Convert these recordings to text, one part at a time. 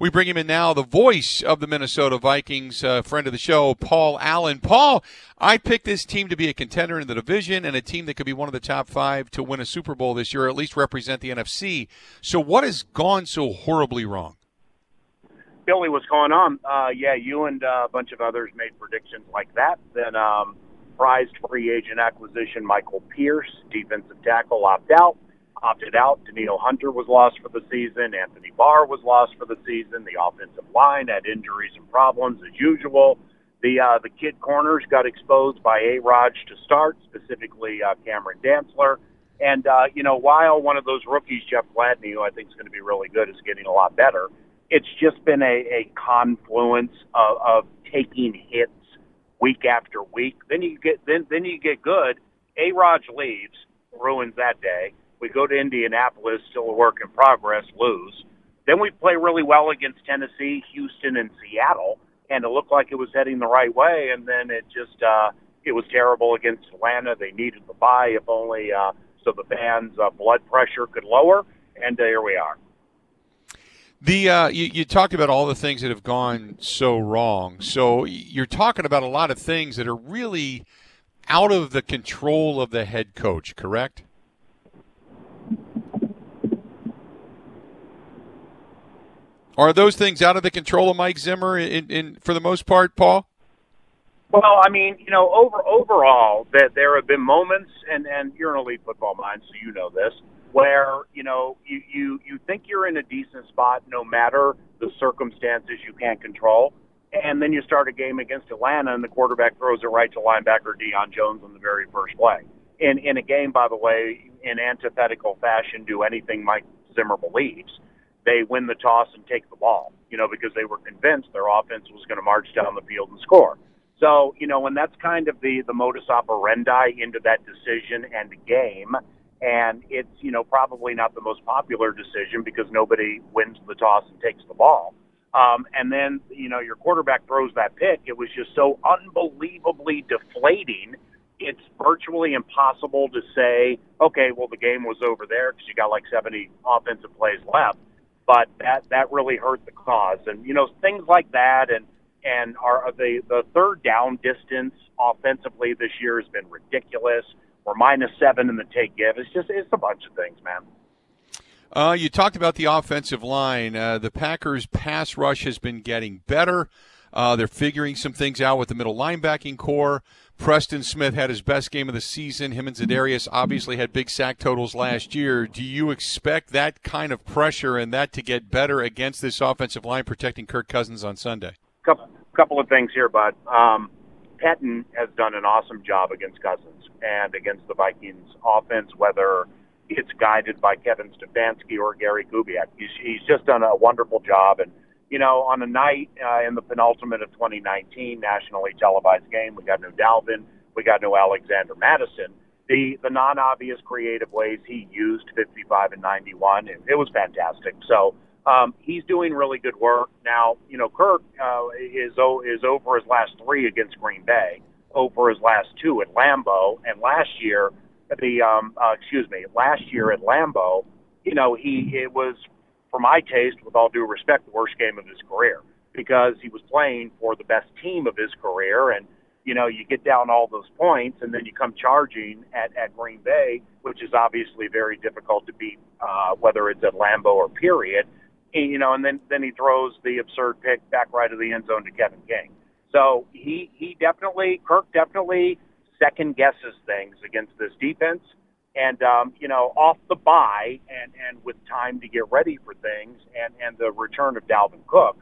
We bring him in now, the voice of the Minnesota Vikings, uh, friend of the show, Paul Allen. Paul, I picked this team to be a contender in the division and a team that could be one of the top five to win a Super Bowl this year, or at least represent the NFC. So, what has gone so horribly wrong? Billy, what's going on? Uh, yeah, you and uh, a bunch of others made predictions like that. Then, um, prized free agent acquisition Michael Pierce, defensive tackle, opt out opted out. Danielle Hunter was lost for the season. Anthony Barr was lost for the season. The offensive line had injuries and problems as usual. The uh, the kid corners got exposed by A Rod to start, specifically uh, Cameron Dantzler. And uh, you know, while one of those rookies, Jeff Gladney, who I think is going to be really good, is getting a lot better, it's just been a, a confluence of, of taking hits week after week. Then you get then then you get good. A Rod leaves, ruins that day. We go to Indianapolis, still a work in progress, lose. Then we play really well against Tennessee, Houston, and Seattle, and it looked like it was heading the right way. And then it just uh, it was terrible against Atlanta. They needed the bye, if only uh, so the fans' uh, blood pressure could lower. And uh, here we are. The uh, you, you talked about all the things that have gone so wrong. So you're talking about a lot of things that are really out of the control of the head coach, correct? Are those things out of the control of Mike Zimmer in, in for the most part, Paul? Well, I mean, you know, over overall, that there have been moments, and and you're an elite football mind, so you know this, where you know you you you think you're in a decent spot, no matter the circumstances you can't control, and then you start a game against Atlanta, and the quarterback throws it right to linebacker Deion Jones on the very first play. In in a game, by the way, in antithetical fashion, do anything Mike Zimmer believes they win the toss and take the ball, you know, because they were convinced their offense was going to march down the field and score. So, you know, when that's kind of the, the modus operandi into that decision and game, and it's, you know, probably not the most popular decision because nobody wins the toss and takes the ball. Um, and then, you know, your quarterback throws that pick. It was just so unbelievably deflating. It's virtually impossible to say, okay, well, the game was over there because you got like 70 offensive plays left but that that really hurt the cause. And you know things like that, and and our the the third down distance offensively this year has been ridiculous. We're minus seven in the take give. It's just it's a bunch of things, man. Uh, you talked about the offensive line. Uh, the Packers' pass rush has been getting better. Uh, they're figuring some things out with the middle linebacking core. Preston Smith had his best game of the season. Him and Za'Darius obviously had big sack totals last year. Do you expect that kind of pressure and that to get better against this offensive line protecting Kirk Cousins on Sunday? Couple, couple of things here, bud. Um, has done an awesome job against Cousins and against the Vikings offense, whether it's guided by Kevin Stefanski or Gary Kubiak. He's, he's just done a wonderful job and – you know, on a night uh, in the penultimate of 2019 nationally televised game, we got no Dalvin, we got no Alexander Mattison. The the non-obvious creative ways he used 55 and 91, it, it was fantastic. So um, he's doing really good work now. You know, Kirk uh, is is over his last three against Green Bay, over his last two at Lambeau, and last year the um, uh, excuse me, last year at Lambeau, you know, he it was for my taste, with all due respect, the worst game of his career because he was playing for the best team of his career. And, you know, you get down all those points and then you come charging at, at Green Bay, which is obviously very difficult to beat, uh, whether it's at Lambeau or period. And, you know, and then, then he throws the absurd pick back right of the end zone to Kevin King. So he, he definitely, Kirk definitely second guesses things against this defense and um, you know, off the bye and and with time to get ready for things, and and the return of Dalvin Cook,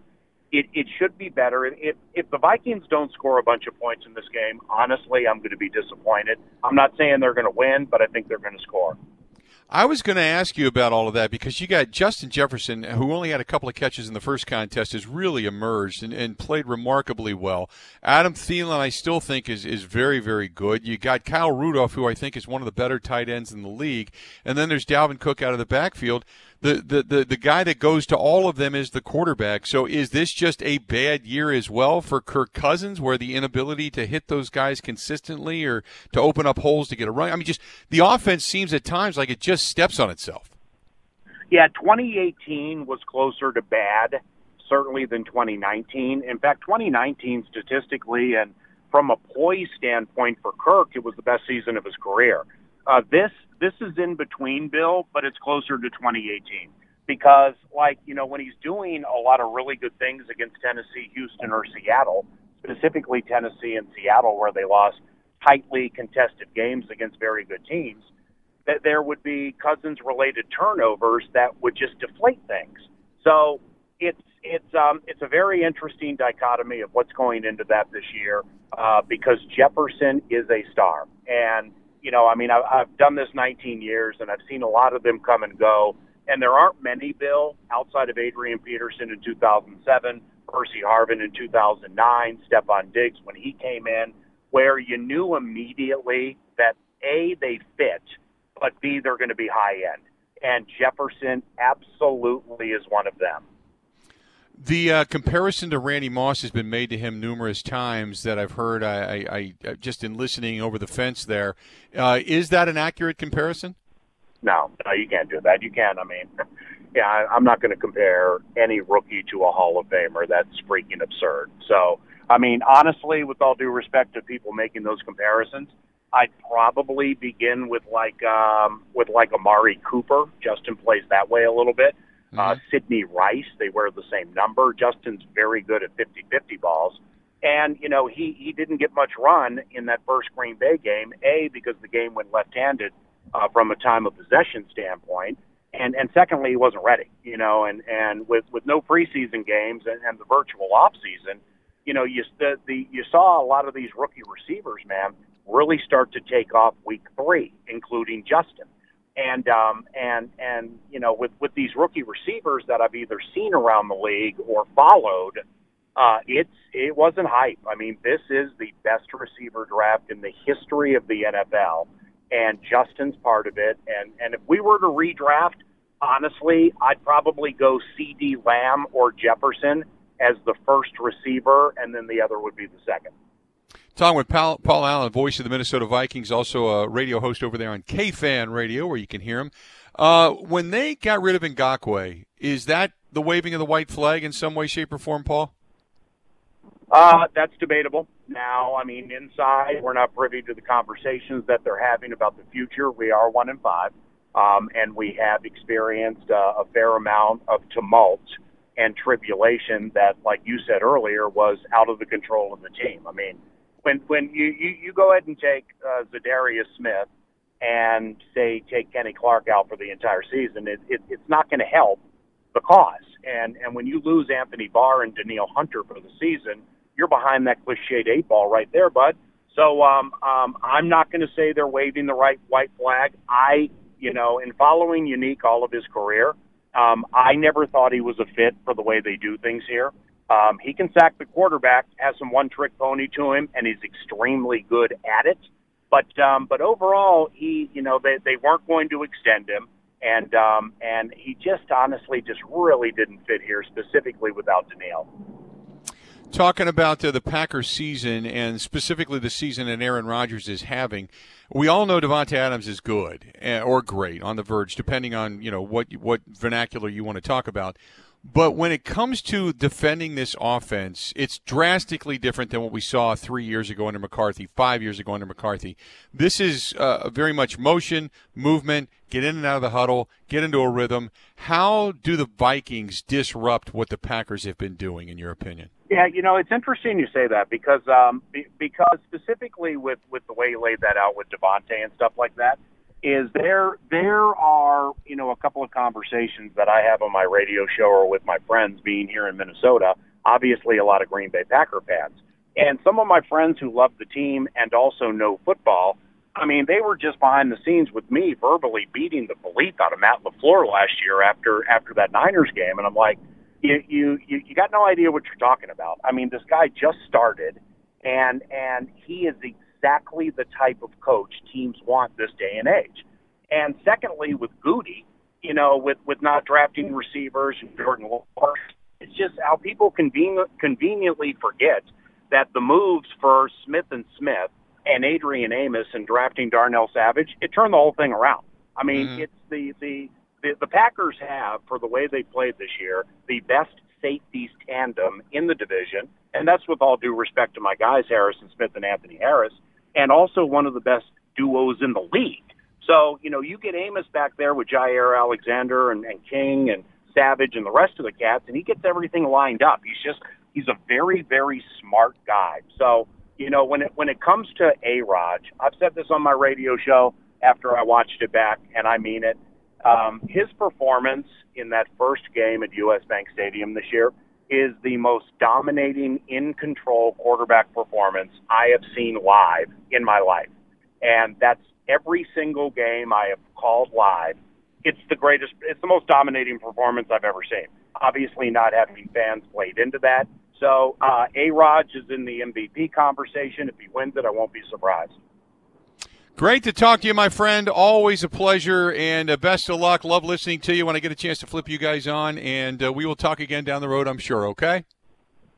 it, it should be better. If if the Vikings don't score a bunch of points in this game, honestly, I'm going to be disappointed. I'm not saying they're going to win, but I think they're going to score. I was going to ask you about all of that because you got Justin Jefferson, who only had a couple of catches in the first contest, has really emerged and, and played remarkably well. Adam Thielen, I still think, is, is very, very good. You got Kyle Rudolph, who I think is one of the better tight ends in the league. And then there's Dalvin Cook out of the backfield the, the, the, the guy that goes to all of them is the quarterback. So is this just a bad year as well for Kirk Cousins, where the inability to hit those guys consistently or to open up holes to get a run? I mean, just the offense seems at times like it just steps on itself. Yeah, 2018 was closer to bad, certainly, than 2019. In fact, 2019 statistically and from a poise standpoint for Kirk, it was the best season of his career. Uh, this this is in between, Bill, but it's closer to 2018 because, like you know, when he's doing a lot of really good things against Tennessee, Houston, or Seattle, specifically Tennessee and Seattle, where they lost tightly contested games against very good teams, that there would be Cousins-related turnovers that would just deflate things. So it's it's um, it's a very interesting dichotomy of what's going into that this year uh, because Jefferson is a star and you know, I mean, I've, I've done this 19 years and I've seen a lot of them come and go. And there aren't many, Bill, outside of Adrian Peterson in 2007, Percy Harvin in 2009, Stefon Diggs when he came in, where you knew immediately that A, they fit, but B, they're going to be high end. And Jefferson absolutely is one of them. The uh, comparison to Randy Moss has been made to him numerous times that I've heard. I, I, I just in listening over the fence there. Uh, is that an accurate comparison? No, no, you can't do that. You can't. I mean, yeah, I, I'm not going to compare any rookie to a Hall of Famer. That's freaking absurd. So, I mean, honestly, with all due respect to people making those comparisons, I'd probably begin with like um, with like Amari Cooper. Justin plays that way a little bit. Uh, mm-hmm. Uh, Sidney Rice, they wear the same number. Justin's very good at 50-50 balls. And, you know, he, he didn't get much run in that first Green Bay game, A, because the game went left-handed uh, from a time of possession standpoint. And, and secondly, he wasn't ready, you know, and, and with, with no preseason games and, and the virtual off season, you know, you, the, the, you saw a lot of these rookie receivers, man, really start to take off week three, including Justin and um, and and you know with with these rookie receivers that I've either seen around the league or followed, uh, it's it wasn't hype. I mean, this is the best receiver draft in the history of the NFL, and Justin's part of it. And and if we were to redraft, honestly, I'd probably go CeeDee Lamb or Jefferson as the first receiver, and then the other would be the second. Talking with Paul, Paul Allen, voice of the Minnesota Vikings, also a radio host over there on KFan Radio, where you can hear him. Uh, when they got rid of Ngakoue, is that the waving of the white flag in some way, shape, or form, Paul? Uh, that's debatable. Now, I mean, inside, we're not privy to the conversations that they're having about the future. We are one in five, um, and we have experienced uh, a fair amount of tumult and tribulation that, like you said earlier, was out of the control of the team. I mean, when when you you, you go ahead and take uh, Za'Darius Smith and say take Kenny Clark out for the entire season, it, it it's not going to help the cause. And and when you lose Anthony Barr and Danielle Hunter for the season, you're behind that cliched eight ball right there, bud. So um, um, I'm not going to say they're waving the right white flag. I, you know, in following Yannick all of his career, um, I never thought he was a fit for the way they do things here. Um, he can sack the quarterback, has some one-trick pony to him, and he's extremely good at it. But um, but overall, he you know they they weren't going to extend him, and um, and he just honestly just really didn't fit here, specifically without Danielle. Talking about uh, the Packers season and specifically the season that Aaron Rodgers is having, we all know Davante Adams is good eh, or great on the verge, depending on you know what what vernacular you want to talk about. But when it comes to defending this offense, it's drastically different than what we saw three years ago under McCarthy, five years ago under McCarthy. This is uh, very much motion, movement, get in and out of the huddle, get into a rhythm. How do the Vikings disrupt what the Packers have been doing, in your opinion? Yeah, you know, it's interesting you say that because um, because specifically with with the way you laid that out with Davante and stuff like that, is there there are you know a couple of conversations that I have on my radio show or with my friends being here in Minnesota. obviously a lot of Green Bay Packer fans. And some of my friends who love the team and also know football, I mean, they were just behind the scenes with me verbally beating the belief out of Matt LaFleur last year after after that Niners game. And I'm like, you you you, you got no idea what you're talking about. I mean, this guy just started and and he is exactly the type of coach teams want this day and age. And secondly, with Gutey, you know, with with not drafting receivers and Jordan Love, it's just how people conven- conveniently forget that the moves for Smith and Smith and Adrian Amos and drafting Darnell Savage, it turned the whole thing around. I mean, mm-hmm. it's the, the the the Packers have for the way they played this year the best safeties tandem in the division, and that's with all due respect to my guys Harrison Smith and Anthony Harris, and also one of the best duos in the league. So you know, you get Amos back there with Jaire Alexander and, and King and Savage and the rest of the cats, and he gets everything lined up. He's just he's a very very smart guy. So you know, when it when it comes to A Rod, I've said this on my radio show after I watched it back, and I mean it. Um, his performance in that first game at US Bank Stadium this year is the most dominating, in control quarterback performance I have seen live in my life. And that's every single game I have called live. It's the greatest, it's the most dominating performance I've ever seen. Obviously, not having fans played into that. So, uh, A Rod is in the MVP conversation. If he wins it, I won't be surprised. Great to talk to you, my friend. Always a pleasure, and uh, best of luck. Love listening to you when I get a chance to flip you guys on, and uh, we will talk again down the road, I'm sure. Okay.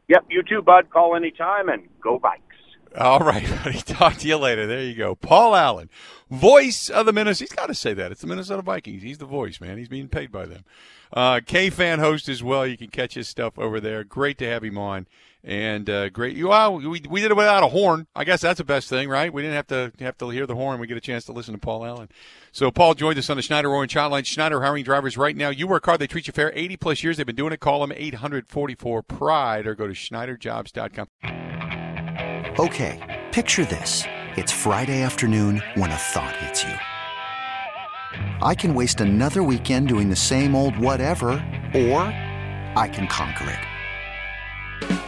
Yep, you too, bud. Call anytime and go Vikes. All right, buddy. Talk to you later. There you go. Paul Allen, voice of the Minnesota. He's got to say that. It's the Minnesota Vikings. He's the voice, man. He's being paid by them. Uh, K fan host as well. You can catch his stuff over there. Great to have him on and uh, great. You well, we we did it without a horn. I guess that's the best thing, right? We didn't have to have to hear the horn. We get a chance to listen to Paul Allen. So Paul joined us on the Schneider Orange Hotline. Schneider hiring drivers right now. You work hard, they treat you fair. 80 plus years they've been doing it. Call them 844 Pride or go to SchneiderJobs.com. Okay, picture this: it's Friday afternoon when a thought hits you. I can waste another weekend doing the same old whatever, or I can conquer it.